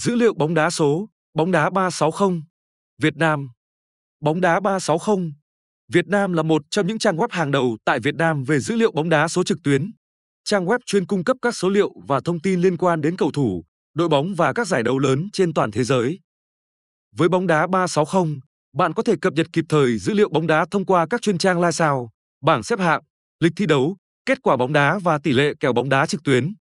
Dữ liệu bóng đá số, bóng đá 360. Việt Nam. Bóng đá 360. Việt Nam là một trong những trang web hàng đầu tại Việt Nam về dữ liệu bóng đá số trực tuyến. Trang web chuyên cung cấp các số liệu và thông tin liên quan đến cầu thủ, đội bóng và các giải đấu lớn trên toàn thế giới. Với bóng đá 360, bạn có thể cập nhật kịp thời dữ liệu bóng đá thông qua các chuyên trang lai sao, bảng xếp hạng, lịch thi đấu, kết quả bóng đá và tỷ lệ kèo bóng đá trực tuyến.